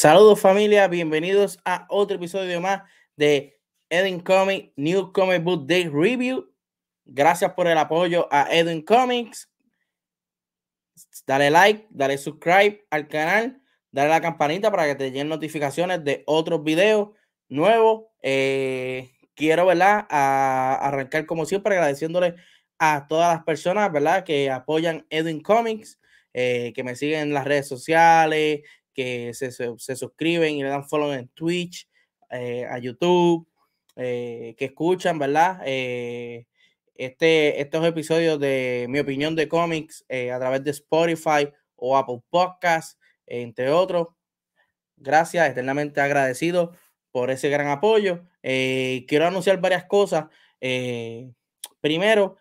Saludos familia, bienvenidos a otro episodio más de Edwin Comics New Comic Book Day Review. Gracias por el apoyo a Edwin Comics. Dale like, dale subscribe al canal, dale la campanita para que te lleguen notificaciones de otros videos nuevos. Eh, quiero, ¿verdad? Arrancar como siempre agradeciéndole a todas las personas, ¿verdad? Que apoyan Edwin Comics, eh, que me siguen en las redes sociales, que se, se, suscriben y le dan follow en Twitch, eh, a YouTube, eh, que escuchan, ¿verdad? Eh, este, estos episodios de mi opinión de cómics a través de Spotify o Apple Podcasts, entre otros. Gracias, eternamente agradecido por ese gran apoyo. quiero anunciar varias cosas. primero,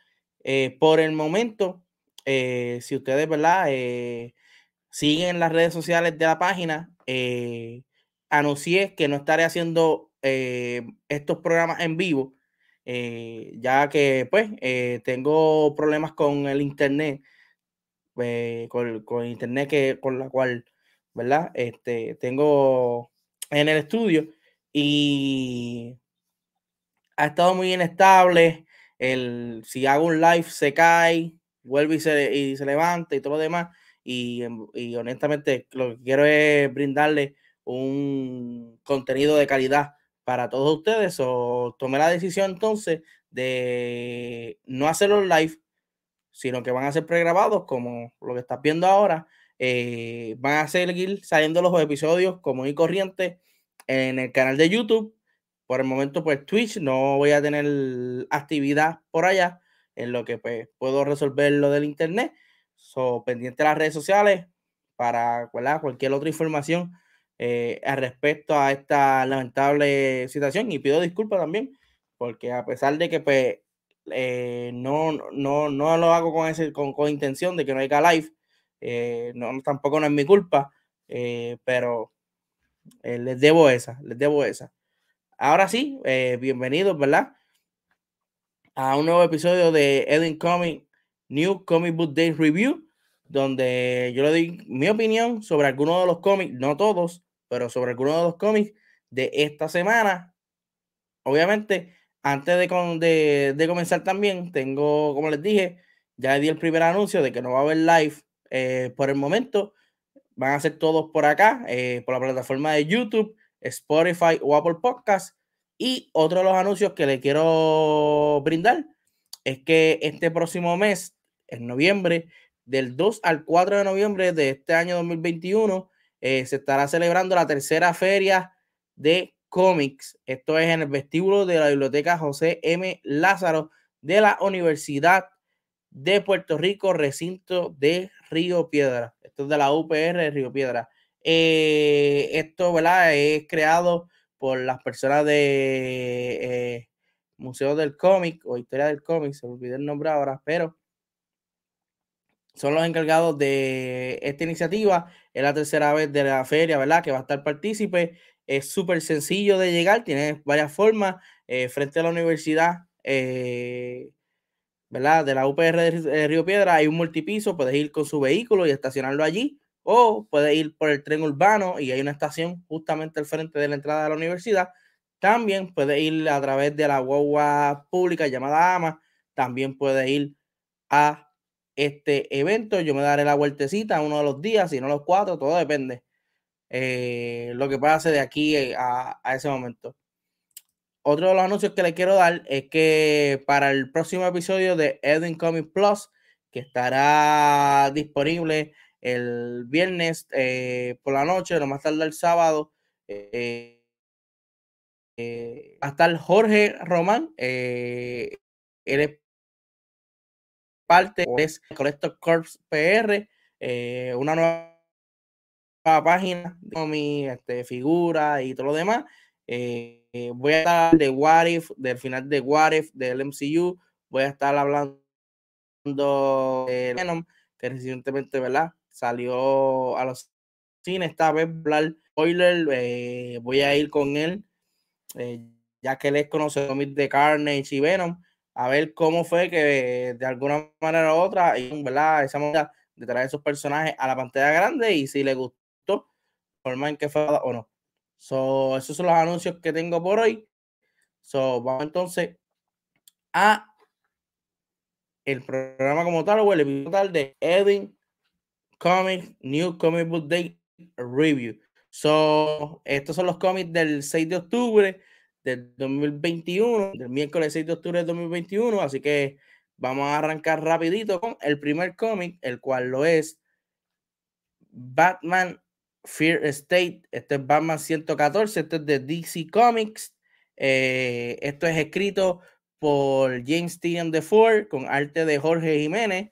por el momento, si ustedes, ¿verdad? Siguen las redes sociales de la página. Eh, anuncié que no estaré haciendo eh, estos programas en vivo, eh, ya que pues tengo problemas con el internet, con, con, internet que, con la cual, ¿verdad? Este, tengo en el estudio y ha estado muy inestable. El, si hago un live se cae, vuelve y se, y se levanta y todo lo demás. Em, y, honestamente lo que quiero es brindarle un contenido de calidad para todos ustedes. O tomé la decisión entonces de no hacerlos live, sino que van a ser pregrabados como lo que estás viendo ahora. Eh, van a seguir saliendo los episodios como y corriente en el canal de YouTube. Por el momento, pues Twitch no voy a tener actividad por allá, en lo que pues, puedo resolver lo del internet So, pendiente de las redes sociales para cualquier otra información eh, al respecto a esta lamentable situación. Y pido disculpas también, porque a pesar de que pues, eh, no, no, no lo hago con, ese, con, con intención de que no haya live, eh, no, tampoco no es mi culpa, pero les debo esa, les debo esa. Ahora sí, bienvenidos, ¿verdad? A un nuevo episodio de Edwin Comic New Comic Book Day Review, donde yo le doy mi opinión sobre algunos de los cómics, no todos, pero sobre algunos de los cómics de esta semana. Obviamente, antes de, de, comenzar también, tengo, como les dije, ya di el primer anuncio de que no va a haber live eh, por el momento. Van a ser todos por acá, eh, por la plataforma de YouTube, Spotify o Apple Podcast. Y otro de los anuncios que le quiero brindar es que este próximo mes en noviembre, del 2 al 4 de noviembre de este año 2021, eh, se estará celebrando la tercera feria de cómics. Esto es en el vestíbulo de la Biblioteca José M. Lázaro de la Universidad de Puerto Rico, recinto de Río Piedra. Esto es de la UPR de Río Piedra. Eh, esto, ¿verdad? Es creado por las personas de eh, Museo del Cómic o Historia del Cómic, se me el nombre ahora, pero son los encargados de esta iniciativa. Es la tercera vez de la feria, ¿verdad? Que va a estar partícipe. Es súper sencillo de llegar, tiene varias formas. Eh, frente a la universidad, eh, ¿verdad? De la UPR de Río Piedra hay un multipiso, puedes ir con su vehículo y estacionarlo allí. O puedes ir por el tren urbano y hay una estación justamente al frente de la entrada de la universidad. También puedes ir a través de la guagua pública llamada AMA. También puedes ir a este evento. Yo me daré la vueltecita uno de los días, si no los cuatro, todo depende. Eh, lo que pase de aquí eh, a, ese momento. Otro de los anuncios que le quiero dar es que para el próximo episodio de Edwin Comic Plus, que estará disponible el viernes eh, por la noche, no más tarde el sábado, va a estar Jorge Román. él es parte es Collector Corps PR, eh, una nueva página con mi este, figura y todo lo demás. Eh, voy a estar de What If, del final de What If, del MCU. Voy a estar hablando de Venom, que recientemente, ¿verdad? Salió a los cines esta vez, hablar spoiler, eh, voy a ir con él, ya que él es conocedor de Carnage y Venom a ver cómo fue que de alguna manera u otra, ¿verdad? Esa manera de traer esos personajes a la pantalla grande y si le gustó, forma en que fue o no. So, esos son los anuncios que tengo por hoy. So, vamos entonces a el programa como tal o el episodio tal de Edwin Comics New Comic Book Day Review. So, estos son los cómics del 6 de octubre del 2021, del miércoles 6 de octubre del 2021, así que vamos a arrancar rapidito con el primer cómic, el cual lo es Batman Fear State. Este es Batman 114, este es de DC Comics. Eh, esto es escrito por James de Ford con arte de Jorge Jiménez.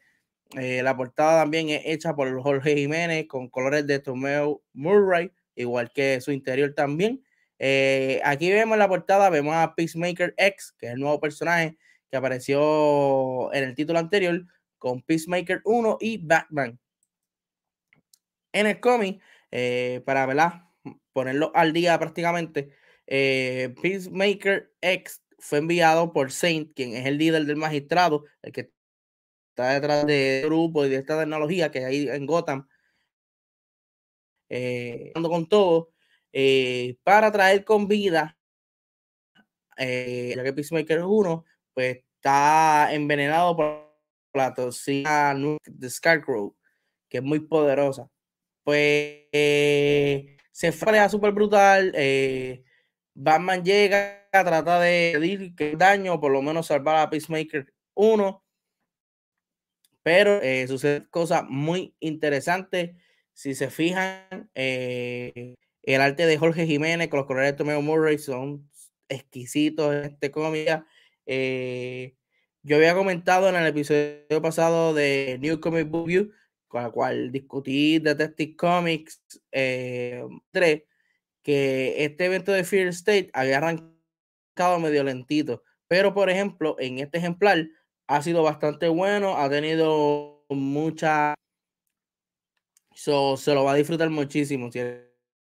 Eh, la portada también es hecha por Jorge Jiménez con colores de Tomeo Murray, igual que su interior también. Eh, aquí vemos la portada, vemos a Peacemaker X, que es el nuevo personaje que apareció en el título anterior, con Peacemaker 1 y Batman. En el cómic, eh, para ¿verdad? ponerlo al día prácticamente, eh, Peacemaker X fue enviado por Saint, quien es el líder del magistrado, el que está detrás del grupo y de esta tecnología que hay en Gotham, eh, con todo, eh, para traer con vida, eh, ya Peacemaker 1, pues está envenenado por la toxina de Scarecrow, que es muy poderosa. Pues eh, se fue a súper brutal. Batman llega, trata de pedir que daño, por lo menos salvar a Peacemaker 1. Pero sucede cosas muy interesantes. Si se fijan, el arte de Jorge Jiménez con los colores de Tomeo Murray son exquisitos en este cómic. Eh, yo había comentado en el episodio pasado de New Comic Book View, con la cual discutí Detective Comics 3, eh, que este evento de Fear State había arrancado medio lentito. Pero, por ejemplo, en este ejemplar ha sido bastante bueno, ha tenido mucha... se lo va a disfrutar muchísimo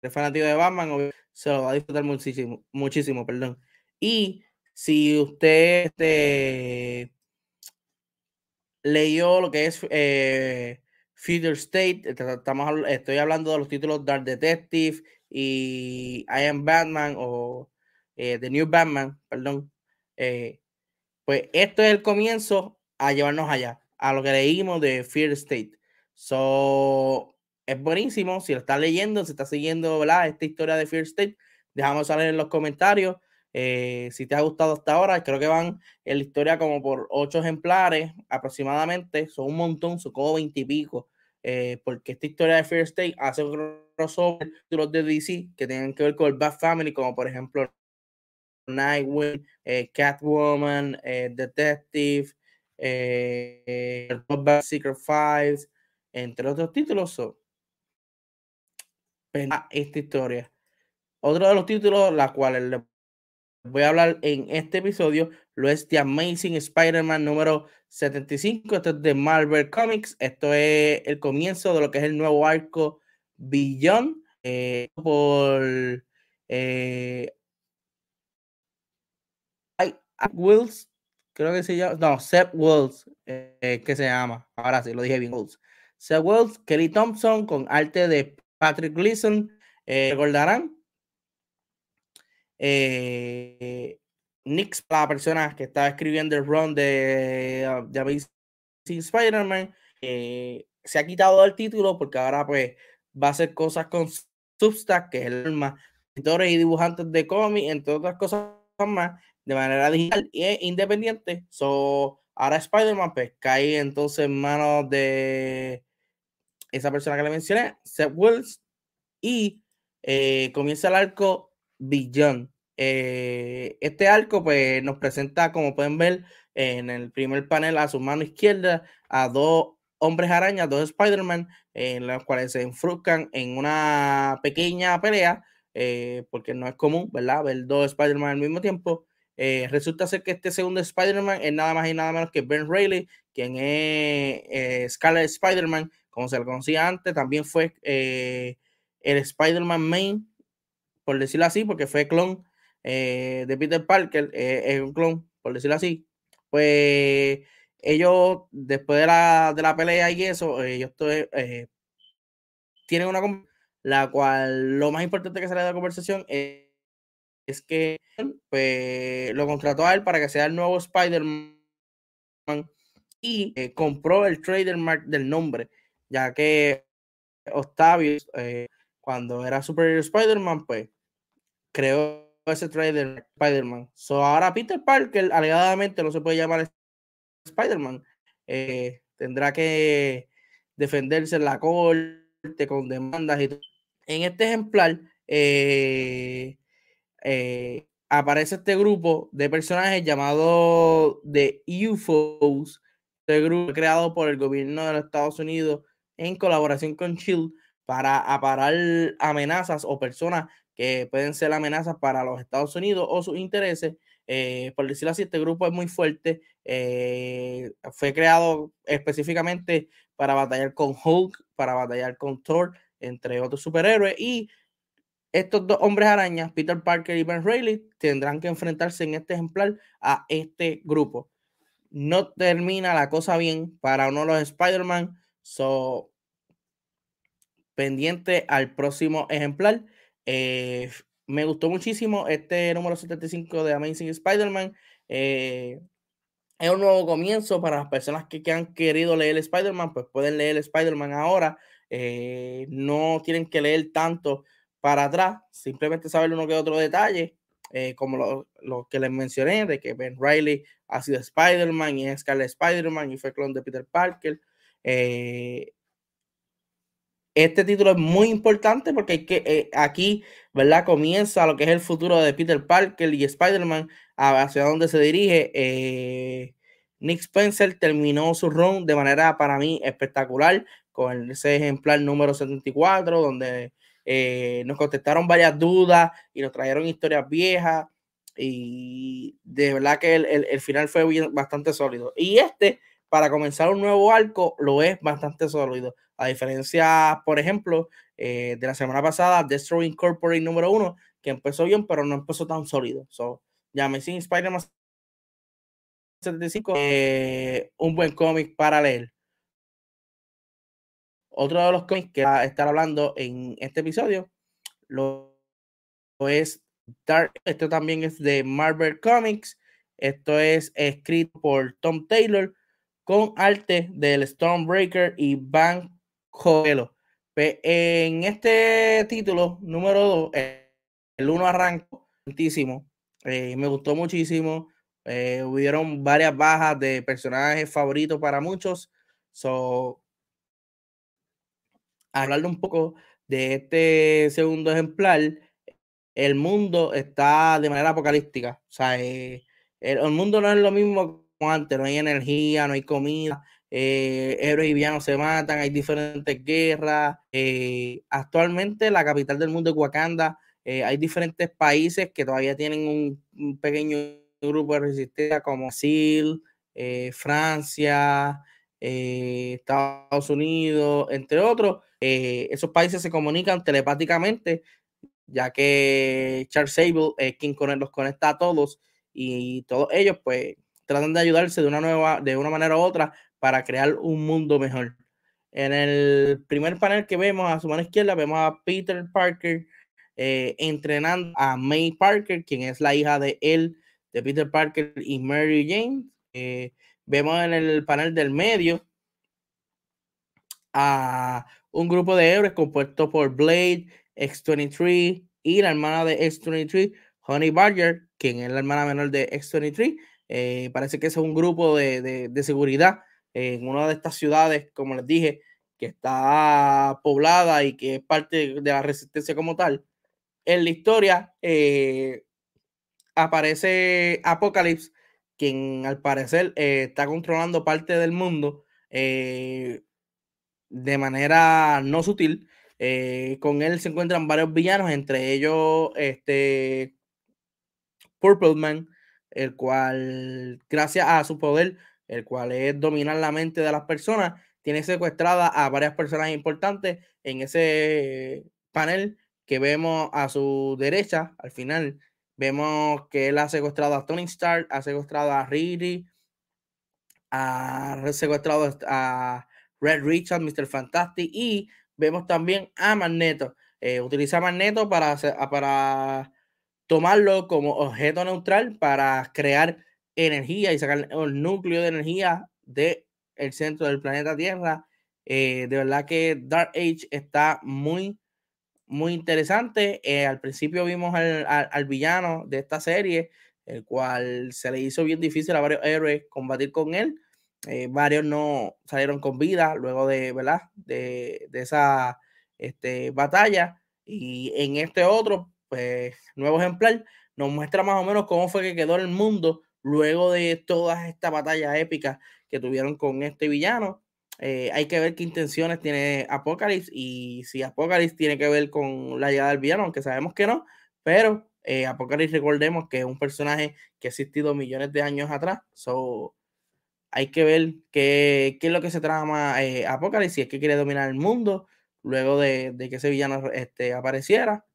el fanático de Batman, se lo va a disfrutar muchísimo, muchísimo, perdón. Y si usted este, leyó lo que es eh, State, estamos, estoy hablando de los títulos Dark Detective y I Am Batman o eh, The New Batman, perdón. Eh, pues esto es el comienzo a llevarnos allá, a lo que leímos de Fear State. So, es buenísimo. Si lo estás leyendo, si estás siguiendo esta historia de Fear State, dejamos saber en los comentarios. Eh, si te ha gustado hasta ahora, creo que van en la historia como por ocho ejemplares aproximadamente. Son un montón, son como veintipico. Eh, porque esta historia de Fear State hace un crossover de DC que tienen que ver con el Bat Family, como por ejemplo Nightwing, eh, Catwoman, Detective, Secret Files, entre otros títulos esta historia. Otro de los títulos, la cuales les voy a hablar en este episodio, lo es The Amazing Spider-Man número 75. Esto es de Marvel Comics. Esto es el comienzo de lo que es el nuevo arco Beyond eh, por eh, Wills, creo que se llama, no, Seth Wills, eh, que se llama, ahora sí, lo dije bien, Wills. Seth Wills, Kelly Thompson con arte de Patrick Gleason, eh, recordarán. Eh, la persona que estaba escribiendo el run de, uh, de Spider-Man, eh, se ha quitado el título porque ahora pues va a hacer cosas con Substack, que es el más escritores y dibujantes de cómics, entre otras cosas más, de manera digital e independiente. So, ahora Spider-Man pues cae entonces en manos de esa persona que le mencioné, Seth Wills, y eh, comienza el arco Beyond. Eh, este arco pues nos presenta, como pueden ver en el primer panel a su mano izquierda, a dos hombres arañas, dos Spider-Man, en los cuales se enfruscan en una pequeña pelea, eh, porque no es común, ¿verdad? Ver dos Spider-Man al mismo tiempo. resulta ser que este segundo Spider-Man es nada más y nada menos que Ben Reilly, quien es Scarlet Spider-Man, como se le conocía antes, también fue eh, el Spider-Man main, por decirlo así, porque fue clon eh, de Peter Parker, eh, es un clon, por decirlo así. Pues ellos, después de la, de la pelea y eso, ellos tienen una la cual lo más importante que sale de la conversación es, es que pues, lo contrató a él para que sea el nuevo Spider-Man y compró el trademark del nombre, ya que Octavio, eh, cuando era Super Spider-Man, pues creó ese trademark Spider-Man. So ahora Peter Parker alegadamente no se puede llamar Spider-Man. Eh, tendrá que defenderse en la corte con demandas. En este ejemplar, aparece este grupo de personajes llamado The UFOs, este grupo creado por el gobierno de los Estados Unidos en colaboración con Shield para aparar amenazas o personas que pueden ser amenazas para los Estados Unidos o sus intereses. Eh, por decirlo así, este grupo es muy fuerte. Eh, fue creado específicamente para batallar con Hulk, para batallar con Thor, entre otros superhéroes. Y estos dos hombres arañas, Peter Parker y Ben Reilly, tendrán que enfrentarse en este ejemplar a este grupo no termina la cosa bien para uno de los Spider-Man. So, pendiente al próximo ejemplar. Eh, me gustó muchísimo este número 75 de Amazing Spider-Man. Eh, es un nuevo comienzo para las personas que, han querido leer Spider-Man, pues pueden leer Spider-Man ahora. Eh, no tienen que leer tanto para atrás, simplemente saber uno que otro detalle. Como lo, que les mencioné, de que Ben Riley ha sido Spider-Man y es Scarlet Spider-Man y fue clon de Peter Parker. Eh, este título es muy importante porque eh, aquí, ¿verdad? Comienza lo que es el futuro de Peter Parker y Spider-Man hacia donde se dirige. Nick Spencer terminó su run de manera para mí espectacular con ese ejemplar número 74, donde eh, nos contestaron varias dudas y nos trajeron historias viejas y de verdad que el, final fue bastante sólido. Y este, para comenzar un nuevo arco, lo es bastante sólido. A diferencia, por ejemplo, eh, de la semana pasada, Destroy Incorporated número uno, que empezó bien, pero no empezó tan sólido. So, sin Spider-Man 75, eh, un buen cómic para leer. Otro de los cómics que va a estar hablando en este episodio lo, es Dark. Esto también es de Marvel Comics. Esto es escrito por Tom Taylor con arte del Stormbreaker y Van Coelho. En este título, número 2, el 1 arrancó muchísimo. Eh, me gustó muchísimo. Eh, hubieron varias bajas de personajes favoritos para muchos. So, hablarle un poco de este segundo ejemplar, el mundo está de manera apocalíptica. O sea, eh, el, mundo no es lo mismo antes, no hay energía, no hay comida, eh, héroes y villanos se matan, hay diferentes guerras. Eh, actualmente la capital del mundo es Wakanda. hay diferentes países que todavía tienen un, pequeño grupo de resistencia como Brasil, Francia, Estados Unidos, entre otros eh, esos países se comunican telepáticamente, ya que Charles Sable es quien los conecta a todos y todos ellos pues tratan de ayudarse de una nueva, de una manera u otra para crear un mundo mejor. En el primer panel que vemos a su mano izquierda vemos a Peter Parker eh, entrenando a May Parker, quien es la hija de él, de Peter Parker y Mary Jane. Eh, vemos en el panel del medio a un grupo de héroes compuesto por Blade, X-23 y la hermana de X-23, Honey Badger, quien es la hermana menor de X-23. Eh, parece que es un grupo de, seguridad en una de estas ciudades, como les dije, que está poblada y que es parte de la resistencia como tal. En la historia eh, aparece Apocalypse, quien al parecer eh, está controlando parte del mundo de manera no sutil. Con él se encuentran varios villanos, entre ellos este Purple Man, el cual, gracias a su poder, el cual es dominar la mente de las personas, tiene secuestrada a varias personas importantes en ese panel que vemos a su derecha, al final, vemos que él ha secuestrado a Tony Stark, ha secuestrado a Riri, ha secuestrado a Red Richard, Mr. Fantastic y vemos también a Magneto. eh, utiliza Magneto para, para tomarlo como objeto neutral para crear energía y sacar el núcleo de energía del el centro del planeta Tierra. Eh, de verdad que Dark Age está muy, muy interesante. Eh, al principio vimos al, al, villano de esta serie, el cual se le hizo bien difícil a varios héroes combatir con él. Eh, varios no salieron con vida luego de, ¿verdad? de, de esa este, batalla. Y en este otro, pues, nuevo ejemplar, nos muestra más o menos cómo fue que quedó el mundo luego de todas estas batallas épicas que tuvieron con este villano. Eh, hay que ver qué intenciones tiene Apocalypse y si Apocalypse tiene que ver con la llegada del villano, aunque sabemos que no, pero eh, Apocalypse recordemos que es un personaje que ha existido millones de años atrás. So, hay que ver qué, qué es lo que se trama eh, si es que quiere dominar el mundo luego de, de que ese villano este, apareciera.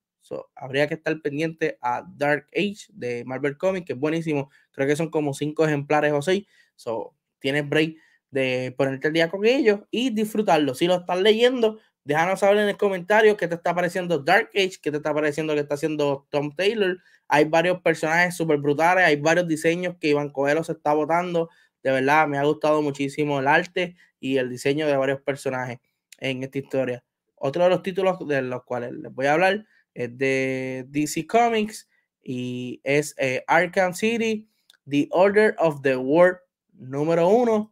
Habría que estar pendiente a Dark Age de Marvel Comics, que es buenísimo. Creo que son como cinco ejemplares o seis. So, tienes break de ponerte el día con ellos y disfrutarlo. Si lo estás leyendo, déjanos saber en el comentario qué te está pareciendo Dark Age, qué te está pareciendo que está haciendo Tom Taylor. Hay varios personajes súper brutales, hay varios diseños que Iván Coelho se está votando. De verdad, me ha gustado muchísimo el arte y el diseño de varios personajes en esta historia. Otro de los títulos de los cuales les voy a hablar es de DC Comics y es eh, Arkham City, The Order of the World número uno.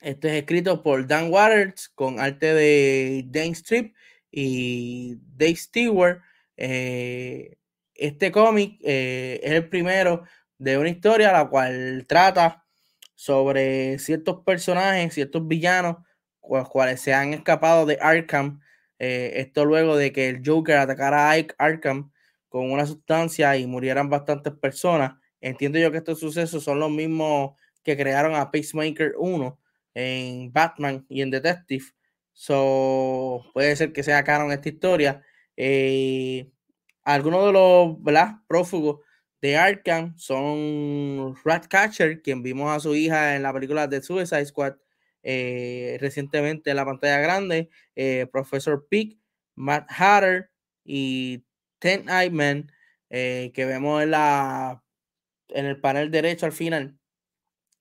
Este es escrito por Dan Waters con arte de Dane Strip y Dave Stewart. Eh, este cómic eh, es el primero de una historia la cual trata sobre ciertos personajes, ciertos villanos, los cuales se han escapado de Arkham. Eh, esto luego de que el Joker atacara a Arkham con una sustancia y murieran bastantes personas. Entiendo yo que estos sucesos son los mismos que crearon a Pacemaker 1 en Batman y en Detective. So, puede ser que sea canon esta historia. Eh, algunos de los prófugos de Arkham son Ratcatcher, quien vimos a su hija en la película de Suicide Squad eh, recientemente en la pantalla grande, eh, Professor Pig, Matt Hatter y Ten Eyman, que vemos en, la, en el panel derecho al final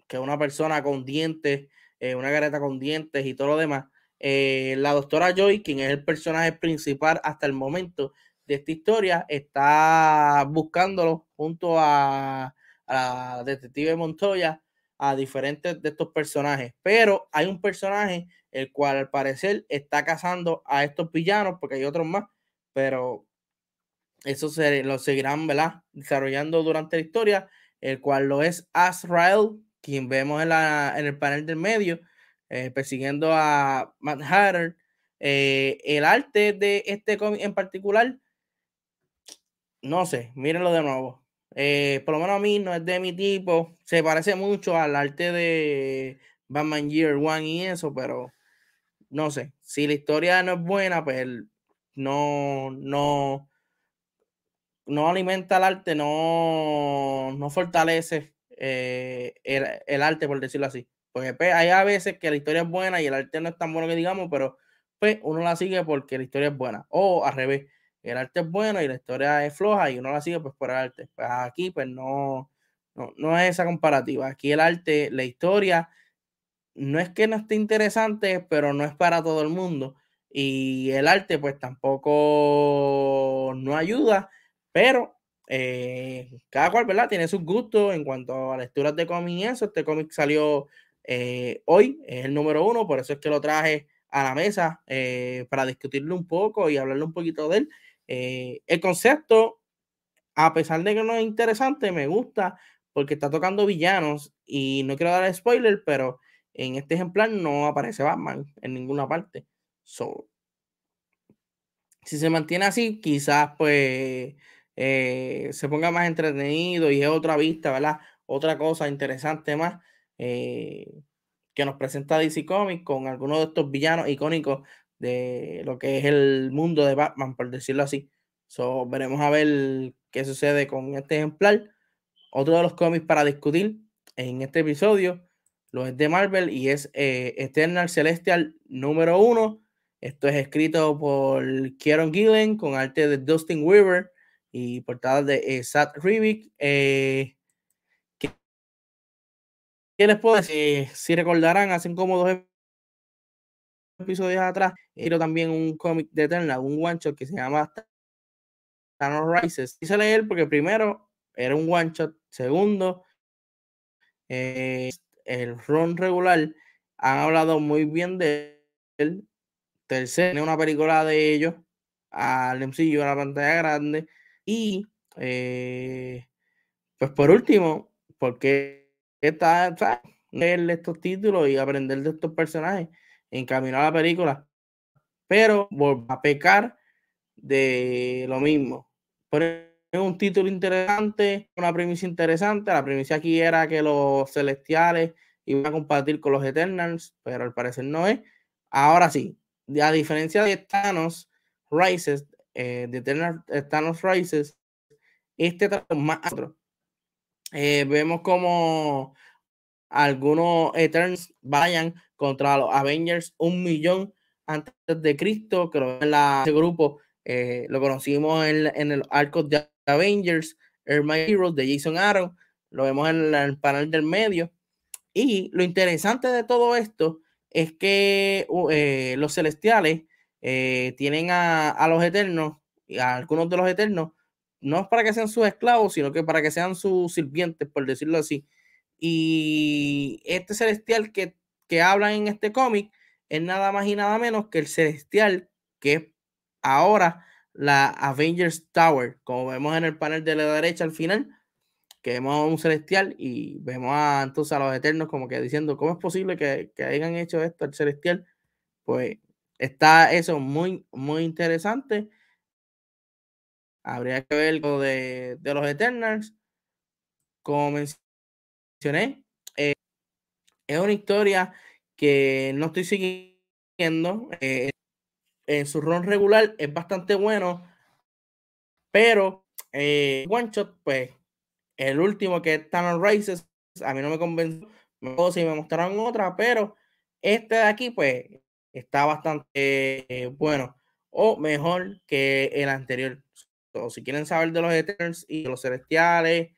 que una persona con dientes, eh, una careta con dientes y todo lo demás. Eh, la doctora Joy, quien es el personaje principal hasta el momento de esta historia, está buscándolo junto a, la detective Montoya a diferentes de estos personajes. Pero hay un personaje el cual al parecer está cazando a estos villanos, porque hay otros más, pero eso se lo seguirán ¿verdad? desarrollando durante la historia, el cual lo es Azrael quien vemos en, la, en el panel del medio, eh, persiguiendo a Matt Hatter. Eh, el arte de este cómic en particular, no sé, mírenlo de nuevo. Eh, por lo menos a mí no es de mi tipo. Se parece mucho al arte de Batman Year One y eso, pero no sé. Si la historia no es buena, pues no, no, no alimenta el arte, no, no fortalece eh, el, arte, por decirlo así. Porque pues, hay a veces que la historia es buena y el arte no es tan bueno que digamos, pero pues uno la sigue porque la historia es buena. O al revés, el arte es bueno y la historia es floja y uno la sigue pues por el arte. Pues aquí pues no, no, no es esa comparativa. Aquí el arte, la historia, no es que no esté interesante, pero no es para todo el mundo. Y el arte pues tampoco no ayuda, pero eh, cada cual, ¿verdad? Tiene sus gustos en cuanto a lecturas de cómic y eso. Este cómic salió eh, hoy, es el número uno, por eso es que lo traje a la mesa eh, para discutirlo un poco y hablarle un poquito de él. El concepto, a pesar de que no es interesante, me gusta porque está tocando villanos y no quiero dar spoiler, pero en este ejemplar no aparece Batman en ninguna parte. So, si se mantiene así, quizás pues eh, se ponga más entretenido y es otra vista, ¿verdad? Otra cosa interesante más eh, que nos presenta DC Comics con algunos de estos villanos icónicos de lo que es el mundo de Batman, por decirlo así. So, veremos a ver qué sucede con este ejemplar. Otro de los cómics para discutir en este episodio lo es de Marvel y es eh, Eternal Celestial número uno. Esto es escrito por Kieron Gillen con arte de Dustin Weaver y portada de eh, Sat Rivik. Eh, ¿qué, les puedo decir? Si recordarán, hacen como dos episodios atrás, pero también un cómic de Eterna, un one shot que se llama Thanos Rises. Quise leer porque primero era un one shot, segundo, eh, el run regular han hablado muy bien de él. Tercero, una película de ellos al MCU a la pantalla grande. Y eh, pues por último, porque está, leer estos títulos y aprender de estos personajes, encaminar la película, pero a pecar de lo mismo. Por un título interesante, una premisa interesante. La premisa aquí era que los celestiales iban a compartir con los Eternals, pero al parecer no es. Ahora sí, a diferencia de Thanos Rises, eh, de Eternal, eh, Thanos Rises, este más otro. Eh, vemos como algunos Eternals vayan contra los Avengers un millón antes de Cristo, que en la, ese grupo lo conocimos en, en, el arco de Avengers, Air Heroes de Jason Aaron, lo vemos en el panel del medio. Y lo interesante de todo esto es que eh, los celestiales eh, tienen a, los eternos, y a algunos de los eternos, no es para que sean sus esclavos, sino que para que sean sus sirvientes, por decirlo así. Y este celestial que, que hablan en este cómic es nada más y nada menos que el celestial que es ahora la Avengers Tower, como vemos en el panel de la derecha al final, que vemos un celestial y vemos a, entonces a los eternos como que diciendo, ¿cómo es posible que, hayan hecho esto el celestial? Pues está eso muy, muy interesante. Habría que ver lo de, de los Eternals. Como mencioné, es una historia que no estoy siguiendo. Eh, en su rol regular es bastante bueno, pero eh, One Shot, pues el último que es Thanos Races, a mí no me convenció. si me mostraron otra, pero este de aquí, pues, está bastante eh, bueno o mejor que el anterior. o si quieren saber de los Eternals y de los Celestiales,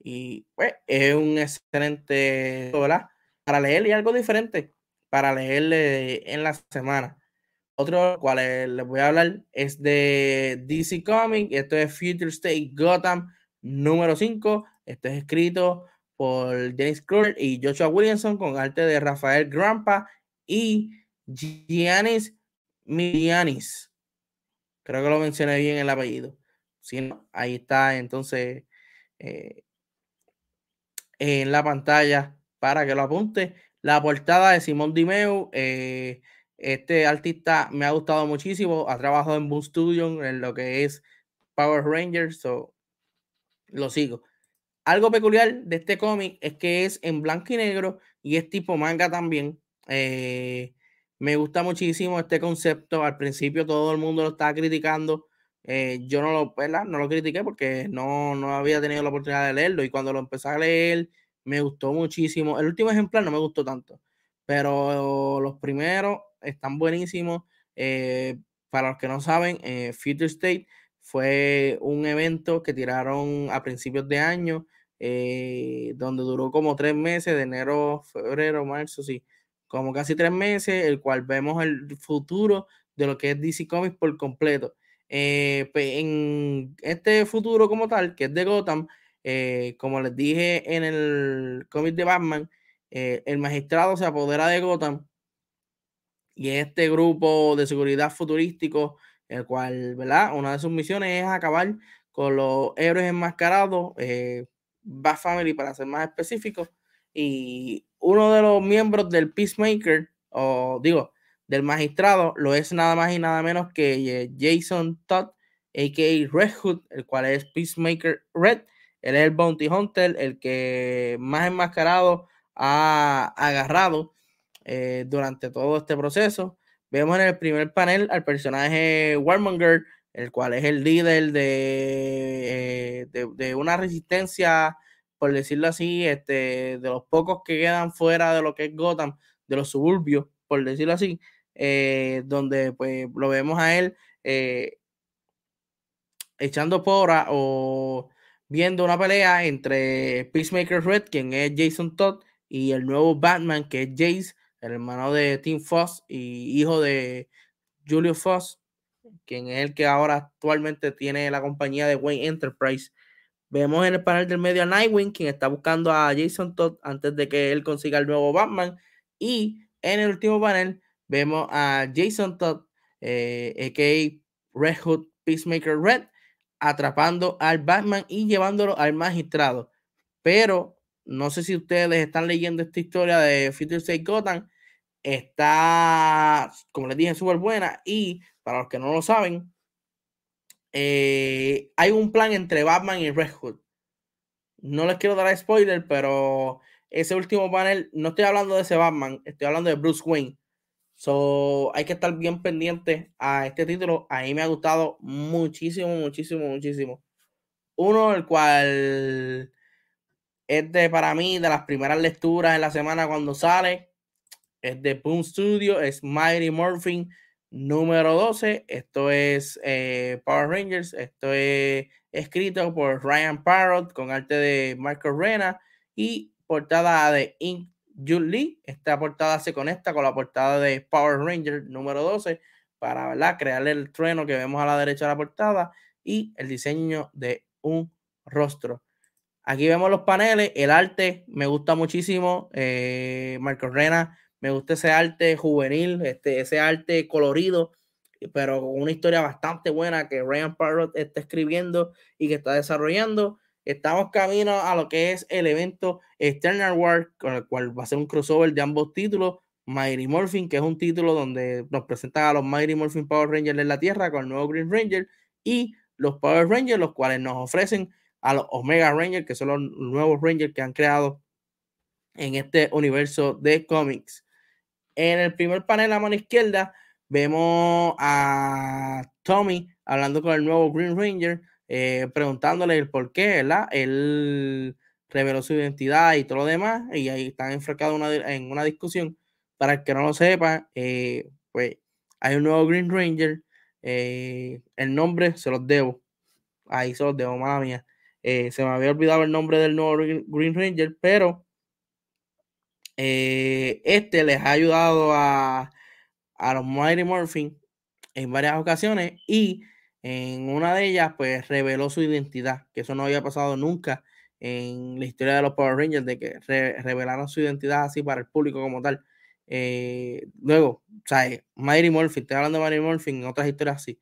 y pues es un excelente, ¿verdad? Para leer y algo diferente, para leerle en la semana. Otro cual les voy a hablar es de DC Comics. Esto es Future State Gotham número 5. Esto es escrito por Dennis Kruger y Joshua Williamson con arte de Rafael Grampa y Giannis Milianis. Creo que lo mencioné bien el apellido. Si ahí está entonces eh, en la pantalla para que lo apunte. La portada de Simón Dimeu. Eh, este artista me ha gustado muchísimo. Ha trabajado en Boom Studio en lo que es Power Rangers. So, lo sigo. Algo peculiar de este cómic es que es en blanco y negro y es tipo manga también. Eh, me gusta muchísimo este concepto. Al principio todo el mundo lo estaba criticando. Eh, yo no lo, no lo critiqué porque no, no había tenido la oportunidad de leerlo. Y cuando lo empecé a leer, me gustó muchísimo. El último ejemplar no me gustó tanto. Pero los primeros están buenísimos. Eh, para los que no saben, Future State fue un evento que tiraron a principios de año, eh, donde duró como tres meses, de enero, febrero, marzo, sí, como casi tres meses, el cual vemos el futuro de lo que es DC Comics por completo. Eh, en este futuro como tal, que es de Gotham, eh, como les dije en el cómic de Batman, el magistrado se apodera de Gotham y este grupo de seguridad futurístico el cual, ¿verdad? Una de sus misiones es acabar con los héroes enmascarados, eh, Bat Family para ser más específico, y uno de los miembros del Peacemaker, o digo, del magistrado, lo es nada más y nada menos que eh, Jason Todd, a.k.a. Red Hood, el cual es Peacemaker Red, él es el Bounty Hunter, el que más enmascarado ha agarrado eh, durante todo este proceso. Vemos en el primer panel al personaje Warmonger, el cual es el líder de, eh, de, una resistencia, por decirlo así, este, de los pocos que quedan fuera de lo que es Gotham, de los suburbios, por decirlo así. eh, donde pues lo vemos a él echando pora o viendo una pelea entre Peacemaker Red, quien es Jason Todd, y el nuevo Batman, que es Jace, el hermano de Tim Foss y hijo de Julio Foss, quien es el que ahora actualmente tiene la compañía de Wayne Enterprise. Vemos en el panel del medio a Nightwing, quien está buscando a Jason Todd antes de que él consiga el nuevo Batman. Y en el último panel vemos a Jason Todd, eh, a.k.a. Red Hood Peacemaker Red, atrapando al Batman y llevándolo al magistrado. Pero no sé si ustedes están leyendo esta historia de Future State Gotham. Está, como les dije, súper buena. Y para los que no lo saben, eh, hay un plan entre Batman y Red Hood. No les quiero dar spoiler, pero ese último panel, no estoy hablando de ese Batman, estoy hablando de Bruce Wayne. So, hay que estar bien pendiente a este título. A mí me ha gustado muchísimo, muchísimo, muchísimo. Uno, el cual es de, para mí, de las primeras lecturas en la semana cuando sale. Es de Boom Studio, es Mighty Morphin número 12. Esto es eh, Power Rangers. Esto es escrito por Ryan Parrott con arte de Michael Rena y portada de Ink Jun Lee. Esta portada se conecta con la portada de Power Rangers número 12 para ¿verdad? crearle el trueno que vemos a la derecha de la portada y el diseño de un rostro. Aquí vemos los paneles, el arte me gusta muchísimo. Eh, Marco Rena, me gusta ese arte juvenil, este, ese arte colorido, pero con una historia bastante buena que Ryan Parrott está escribiendo y que está desarrollando. Estamos camino a lo que es el evento Eternal War, con el cual va a ser un crossover de ambos títulos. Mighty Morphin, que es un título donde nos presentan a los Mighty Morphin Power Rangers en la Tierra con el nuevo Green Ranger y los Power Rangers, los cuales nos ofrecen a los Omega Rangers, que son los nuevos Rangers que han creado en este universo de cómics. En el primer panel a mano izquierda vemos a Tommy hablando con el nuevo Green Ranger, eh, preguntándole el por qué, ¿verdad? Él reveló su identidad y todo lo demás, y ahí están enfrascados en una discusión. Para el que no lo sepa, eh, pues hay un nuevo Green Ranger. Eh, el nombre se los debo. Ahí se los debo, mala mía. se me había olvidado el nombre del nuevo Green Ranger, pero este les ha ayudado a, a los Mighty Morphin en varias ocasiones y en una de ellas, pues reveló su identidad, que eso no había pasado nunca en la historia de los Power Rangers, de que revelaron su identidad así para el público como tal. Eh, luego, o sea, Mighty Morphin, estoy hablando de Mighty Morphin en otras historias así.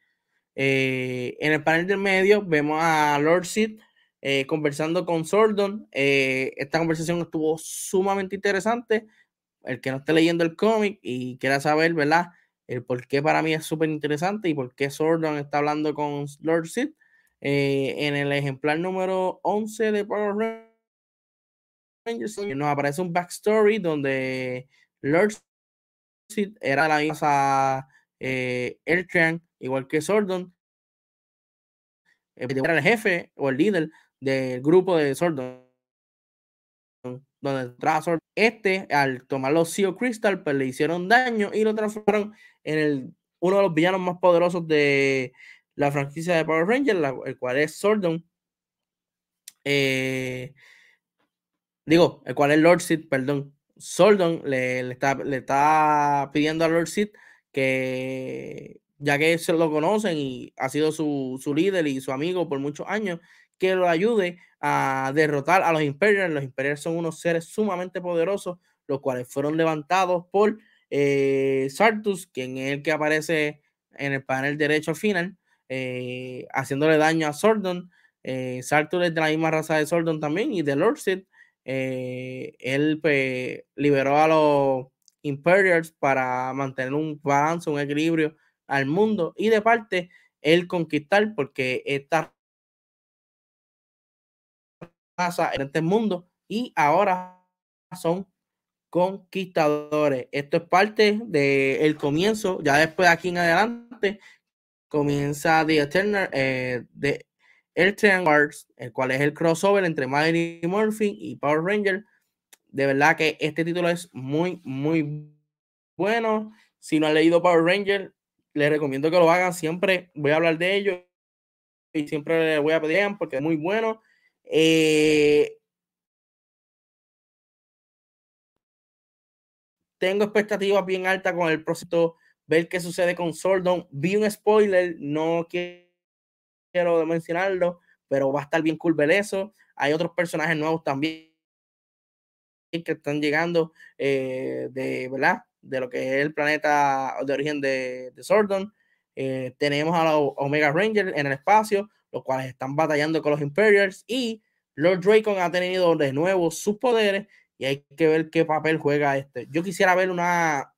Eh, en el panel del medio vemos a Lord Sid eh, conversando con Sordon. esta conversación estuvo sumamente interesante. El que no esté leyendo el cómic y quiera saber, ¿verdad? El por qué para mí es súper interesante y por qué Sordon está hablando con Lord Sid. Eh, en el ejemplar número 11 de Power Rangers nos aparece un backstory donde Lord Sid era la misma eh, igual que Sordon. Eh, era el jefe o el líder del grupo de Sordon donde entraba Este, al tomar los Seal Crystal, pues le hicieron daño y lo transformaron en el, uno de los villanos más poderosos de la franquicia de Power Rangers, el cual es Sordon. Eh, digo, el cual es Lord Sid, perdón. Sordon le, le, está, le está pidiendo a Lord Sid que, ya que se lo conocen y ha sido su, su líder y su amigo por muchos años, que lo ayude a derrotar a los Imperials. Los Imperials son unos seres sumamente poderosos, los cuales fueron levantados por eh, Sartus, quien es el que aparece en el panel derecho al final, eh, haciéndole daño a Sordon. Eh, Sartus es de la misma raza de Sordon también y de Lord él pues, liberó a los Imperials para mantener un balance, un equilibrio al mundo y de parte él conquistar porque esta en este mundo y ahora son conquistadores. Esto es parte del comienzo, ya después de aquí en adelante comienza The Eternal, eh, de Wars, el cual es el crossover entre Mighty Morphin y Power Ranger. De verdad que este título es muy, muy bueno. Si no han leído Power Ranger, les recomiendo que lo hagan. Siempre voy a hablar de ellos y siempre les voy a pedir porque es muy bueno. Eh, tengo expectativas bien altas con el proceso, ver qué sucede con Sordon. Vi un spoiler, no quiero mencionarlo, pero va a estar bien cool eso. Hay otros personajes nuevos también que están llegando eh, de, ¿verdad? de lo que es el planeta de origen de, de Sordon. Eh, tenemos a los Omega Rangers en el espacio, los cuales están batallando con los Imperials y Lord Dracon ha tenido de nuevo sus poderes y hay que ver qué papel juega este. Yo quisiera ver una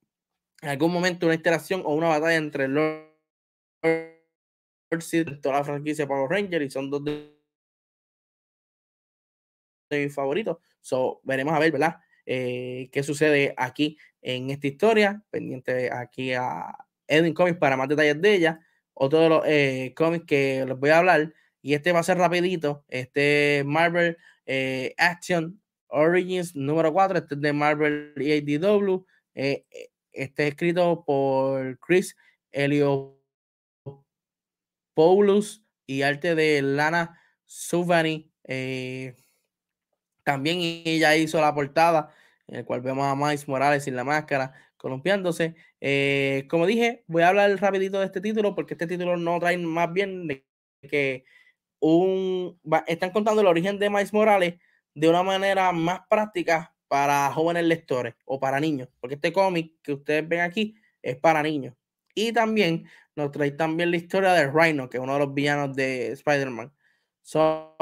en algún momento una interacción o una batalla entre Lord y toda la franquicia Power Rangers y son dos de, mis favoritos. So, veremos a ver, ¿verdad? Eh, qué sucede aquí en esta historia. Pendiente aquí a Edwin Comics para más detalles de ella. Otro de los eh, cómics que les voy a hablar, y este va a ser rapidito, este Marvel eh, Action Origins número 4, este es de Marvel y ADW. Eh, este es escrito por Chris Paulus y arte de Lana Suvani. también ella hizo la portada, en el cual vemos a Miles Morales sin la máscara columpiándose. Eh, como dije, voy a hablar rapidito de este título porque este título no trae más bien que un, están contando el origen de Miles Morales de una manera más práctica para jóvenes lectores o para niños, porque este cómic que ustedes ven aquí es para niños. Y también nos trae también la historia de Rhino, que es uno de los villanos de Spider-Man. So,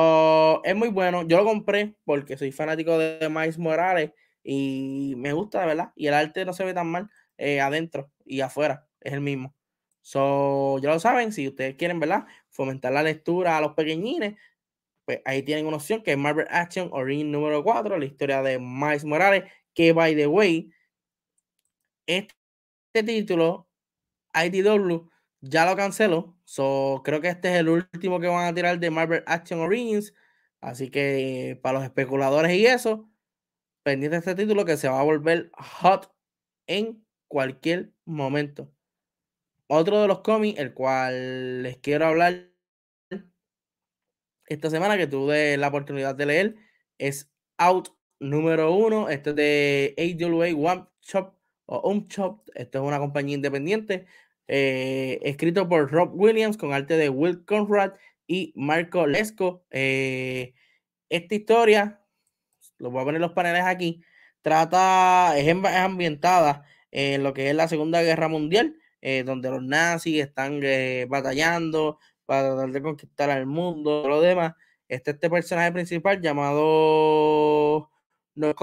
es muy bueno. Yo lo compré porque soy fanático de Miles Morales y me gusta, verdad. Y el arte no se ve tan mal eh, adentro y afuera, es el mismo. So, ya lo saben, si ustedes quieren, ¿verdad? Fomentar la lectura a los pequeñines, pues ahí tienen una opción que es Marvel Action Origin número 4, la historia de Miles Morales, que by the way, este, título, IDW, ya lo canceló. So, creo que este es el último que van a tirar de Marvel Action Origins. Así que para los especuladores y eso, pendiente de este título que se va a volver hot en cualquier momento. Otro de los cómics, el cual les quiero hablar esta semana que tuve la oportunidad de leer, es Out número uno. Este es de AWA One Shop o Un Shop. Esto es una compañía independiente. Eh, escrito por Rob Williams con arte de Will Conrad y Marco Lesco. Eh, esta historia lo voy a poner los paneles aquí, trata, es, ambientada en lo que es la Segunda Guerra Mundial, eh, donde los nazis están eh, batallando para tratar de conquistar al mundo, todo lo demás. Este, este personaje principal llamado No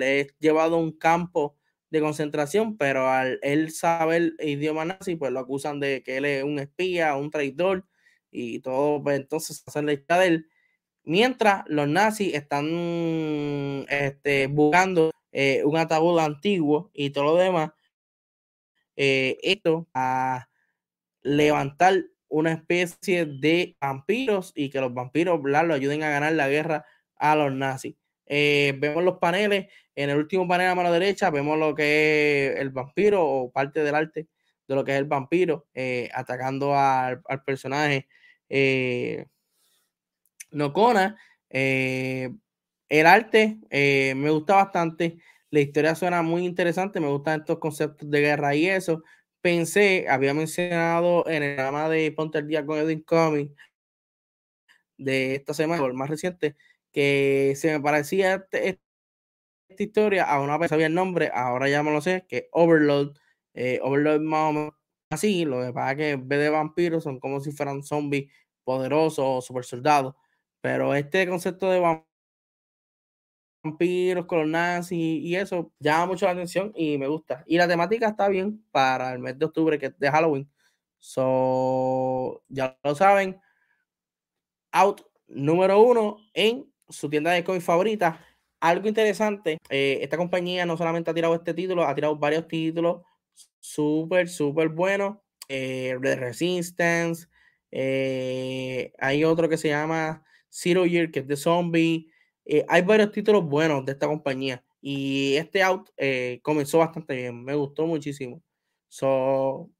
es llevado a un campo de concentración, pero al él saber el idioma nazi, pues lo acusan de que él es un espía, un traidor, y todo, pues entonces hacen la historia de él Mientras los nazis están este, buscando eh, un ataúd antiguo y todo lo demás, eh, esto a levantar una especie de vampiros y que los vampiros lo ayuden a ganar la guerra a los nazis. Eh, vemos los paneles, en el último panel a mano derecha vemos lo que es el vampiro o parte del arte de lo que es el vampiro atacando al, al personaje Nocona. Eh, el arte eh, me gusta bastante. La historia suena muy interesante. Me gustan estos conceptos de guerra y eso. Pensé, había mencionado en el programa de Ponte el Día con Edwin Comics de esta semana, o el más reciente, que se me parecía este, esta historia, a una vez sabía el nombre, ahora ya me lo sé, que Overload. Eh, Overload más o menos así, lo que pasa es que en vez de vampiros son como si fueran zombies poderosos o super soldados. Pero este concepto de vampiros con los nazis y eso llama mucho la atención y me gusta. Y la temática está bien para el mes de octubre, que es de Halloween. So, ya lo saben. Out número uno en su tienda de cómics favorita. Algo interesante, eh, esta compañía no solamente ha tirado este título, ha tirado varios títulos súper, súper buenos. Eh, Resistance. Eh, hay otro que se llama Zero Year, que es de zombie. Eh, hay varios títulos buenos de esta compañía y este out eh, comenzó bastante bien, me gustó muchísimo. So,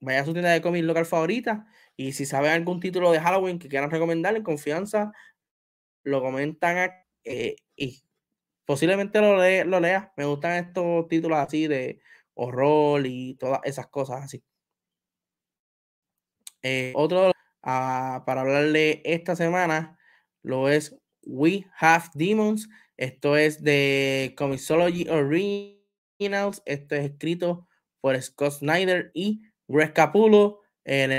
vaya a su tienda de cómics local favorita. Y si saben algún título de Halloween que quieran recomendar en confianza, lo comentan eh, y posiblemente lo, lo lea. Me gustan estos títulos así de horror y todas esas cosas así. Otro uh, para hablarle esta semana lo es We Have Demons. Esto es de Comixology Originals. Esto es escrito por Scott Snyder y Greg Capullo. En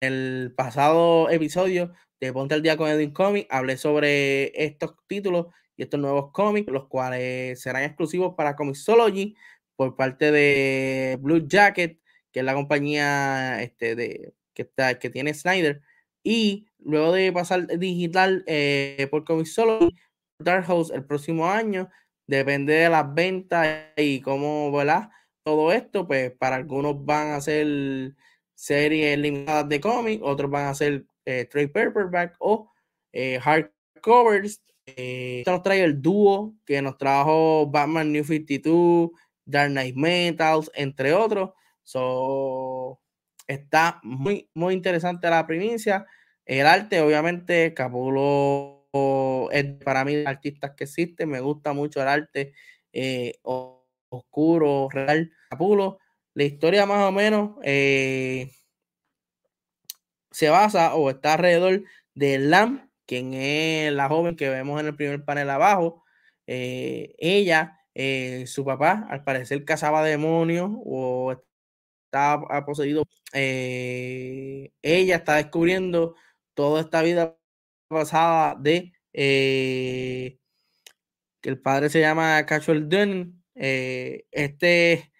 el, pasado episodio de Ponte al Día con Edwin Comics hablé sobre estos títulos y estos nuevos cómics, los cuales serán exclusivos para Comixology por parte de Blue Jacket, que es la compañía este, de, que, está, que tiene Snyder. Y luego de pasar digital eh, por Comixology, Dark House el próximo año, depende de las ventas y cómo, ¿verdad? Todo esto, pues para algunos van a ser series limitadas de cómics, otros van a ser eh, trade paperback o eh, hardcovers. Eh, esto nos trae el dúo que nos trajo Batman New 52, Dark Knight Metals, entre otros. So, está muy, muy interesante la primicia. El arte, obviamente, Capulo es para mí artistas que existen. Me gusta mucho el arte eh, oscuro, real. Capulo, la historia más o menos eh, se basa o está alrededor de Lam, quien es la joven que vemos en el primer panel abajo. Eh, ella su papá, al parecer, cazaba demonios o estaba poseído. Ella está descubriendo toda esta vida pasada de eh, que el padre se llama Casual Dunn. este,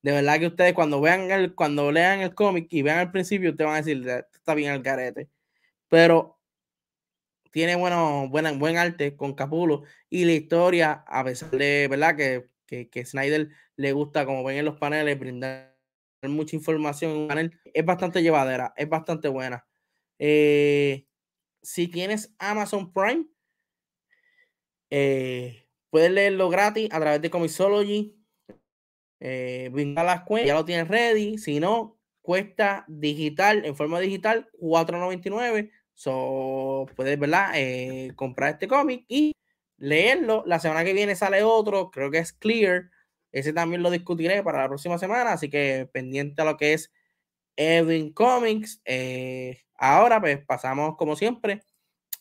de verdad que ustedes cuando vean el, cuando lean el cómic y vean al principio, ustedes van a decir, está bien el garete. Pero tiene bueno, buena, buen arte con Capulo y la historia, a pesar de, ¿verdad? Que, que, que Snyder le gusta, como ven en los paneles, brindar mucha información en un panel, es bastante llevadera, es bastante buena. Eh, si tienes Amazon Prime, eh, puedes leerlo gratis a través de Comixology. Eh, las cuentas, ya lo tienes ready. Si no, cuesta digital, en forma digital, $4.99 So, puedes, ¿verdad? Eh, comprar este cómic y leerlo. La semana que viene sale otro, creo que es Clear. Ese también lo discutiré para la próxima semana, así que pendiente a lo que es Edwin Comics. Eh, ahora, pues pasamos, como siempre,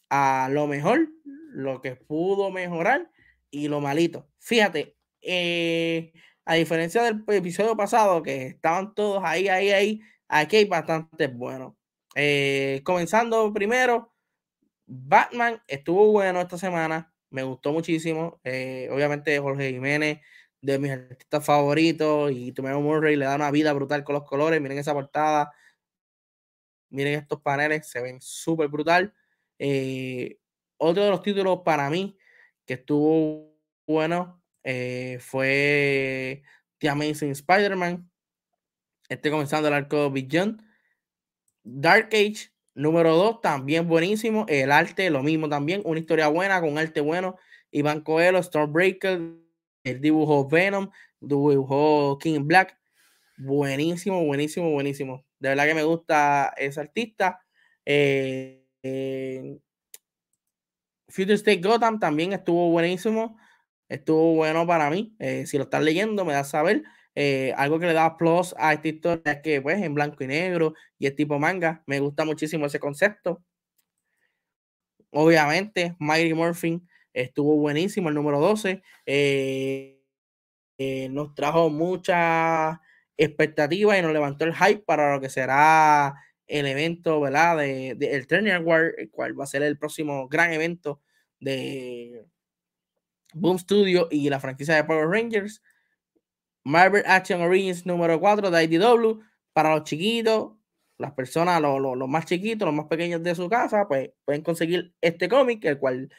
a lo mejor, lo que pudo mejorar y lo malito. Fíjate, eh, a diferencia del episodio pasado, que estaban todos ahí, ahí, ahí, aquí hay bastante bueno. Eh, comenzando primero, Batman estuvo bueno esta semana, me gustó muchísimo. Eh, obviamente, Jorge Jiménez, de mis artistas favoritos, y Tomeo Murray le da una vida brutal con los colores. Miren esa portada, miren estos paneles, se ven súper brutal. Eh, otro de los títulos para mí que estuvo bueno fue The Amazing Spider-Man. Este comenzando el arco Beyond Dark Age, número 2, también buenísimo. El arte, lo mismo también. Una historia buena, con arte bueno. Iván Coelho, Stormbreaker, el dibujo Venom, dibujó King Black. Buenísimo, buenísimo, buenísimo. De verdad que me gusta ese artista. Eh, eh, Future State Gotham también estuvo buenísimo. Estuvo bueno para mí. Eh, si lo están leyendo, me da saber. Algo que le da plus a esta historia es que, pues, en blanco y negro y es tipo manga. Me gusta muchísimo ese concepto. Obviamente, Mighty Morphin estuvo buenísimo, el número 12. Eh, eh, nos trajo mucha expectativa y nos levantó el hype para lo que será el evento, ¿verdad? De, el War, el cual va a ser el próximo gran evento de Boom Studio y la franquicia de Power Rangers. Marvel Action Origins número 4 de IDW para los chiquitos, las personas, los, más chiquitos, los más pequeños de su casa, pues pueden conseguir este cómic, el cual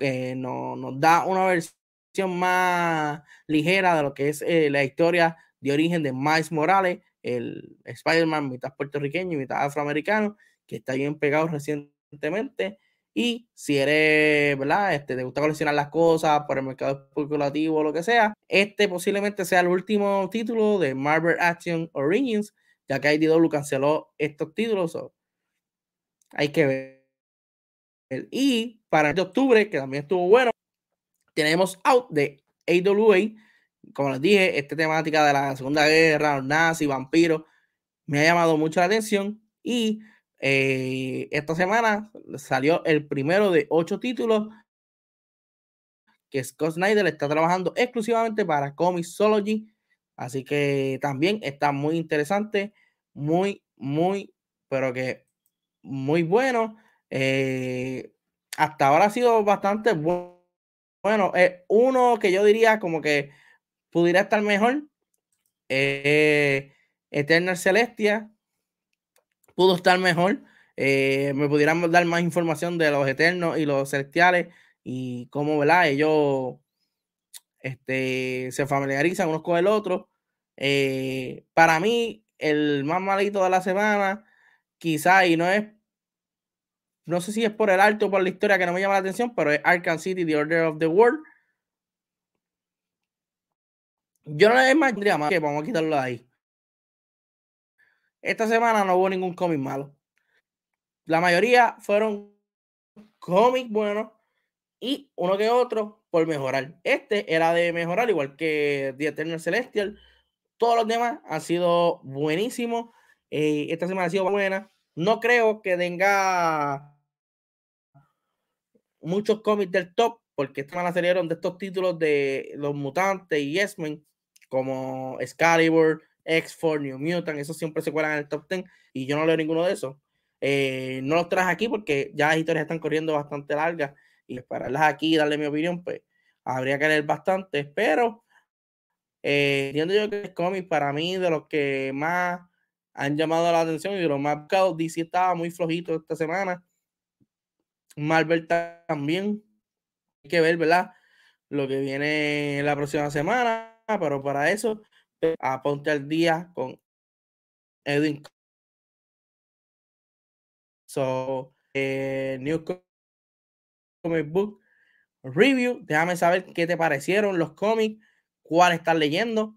eh, nos da una versión más ligera de lo que es eh, la historia de origen de Miles Morales, el Spider-Man mitad puertorriqueño y mitad afroamericano, que está bien pegado recientemente. Y si eres, ¿verdad? Este, te gusta coleccionar las cosas por el mercado especulativo o lo que sea, este posiblemente sea el último título de Marvel Action Origins, ya que IDW canceló estos títulos. hay que ver. Y para el de octubre, que también estuvo bueno, tenemos Out de AWA. Como les dije, esta temática de la Segunda Guerra, los nazis, vampiros, me ha llamado mucho la atención. Y eh, esta semana salió el primero de ocho títulos que Scott Snyder está trabajando exclusivamente para Comixology. Así que también está muy interesante, muy, muy, pero que muy bueno. Eh, hasta ahora ha sido bastante bueno. Bueno, uno que yo diría como que pudiera estar mejor. Eh, Eternal Celestia pudo estar mejor. Eh, me pudieran dar más información de los Eternos y los Celestiales y cómo, ¿verdad? Ellos este, se familiarizan unos con el otro. Eh, para mí, el más malito de la semana, quizá, y no es, no sé si es por el alto o por la historia que no me llama la atención, pero es Arkham City, The Order of the World. Yo no le más más que vamos a quitarlo de ahí. Esta semana no hubo ningún cómic malo. La mayoría fueron cómics buenos y uno que otro por mejorar. Este era de mejorar, igual que The Eternal Celestial. Todos los demás han sido buenísimos. Eh, esta semana ha sido buena. No creo que tenga muchos cómics del top, porque esta semana salieron de estos títulos de los mutantes y Yes-Men, como Excalibur, X4, New Mutant, esos siempre se cuelan en el top 10 y yo no leo ninguno de esos. Eh, no los traje aquí porque ya las historias están corriendo bastante largas y esperarlas aquí y darle mi opinión, pues habría que leer bastante, pero eh, entiendo yo que es cómic para mí de los que más han llamado la atención y de los más buscados. DC estaba muy flojito esta semana. Marvel también. Hay que ver, ¿verdad? Lo que viene la próxima semana, pero para eso a ponte al día con Edwin. So, eh, New Comic Book Review. Déjame saber qué te parecieron los cómics, cuál estás leyendo.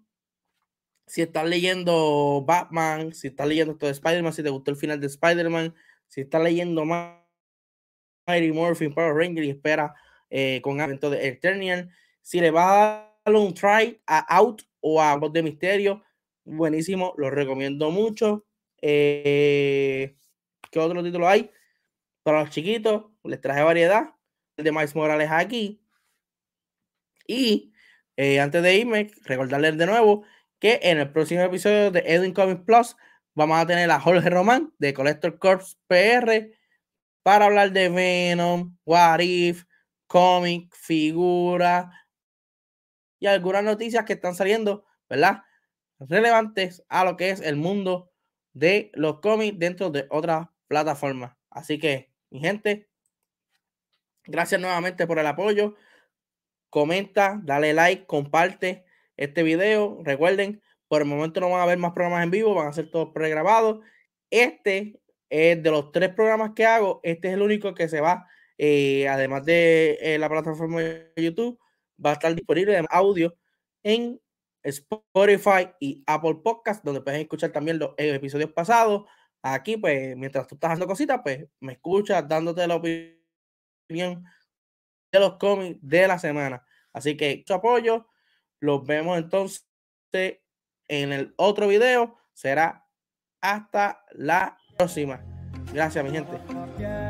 Si estás leyendo Batman, si estás leyendo esto de Spider-Man, si te gustó el final de Spider-Man, si estás leyendo Mighty Morphin Power Ranger y espera eh, con evento de Eternian. Si le vas a un try a Out o a Voz de Misterio. Buenísimo, lo recomiendo mucho. Eh, ¿Qué otro título hay? Para los chiquitos, les traje variedad. El de Miles Morales aquí. Y eh, antes de irme, recordarles de nuevo que en el próximo episodio de Edwin Comics Plus vamos a tener a Jorge Román de Collector Corps PR para hablar de Venom, What If, cómic, figura, y algunas noticias que están saliendo, ¿verdad? Relevantes a lo que es el mundo de los cómics dentro de otras plataformas. Así que, mi gente, gracias nuevamente por el apoyo. Comenta, dale like, comparte este video. Recuerden, por el momento no van a haber más programas en vivo, van a ser todos pregrabados. Este es de los tres programas que hago, este es el único que se va, eh, además de eh, la plataforma de YouTube, va a estar disponible en audio en Spotify y Apple Podcast, donde puedes escuchar también los episodios pasados. Aquí, pues, mientras tú estás haciendo cositas, pues me escuchas dándote la opinión de los cómics de la semana. Así que mucho apoyo. Los vemos entonces en el otro video. Será hasta la próxima. Gracias, mi gente.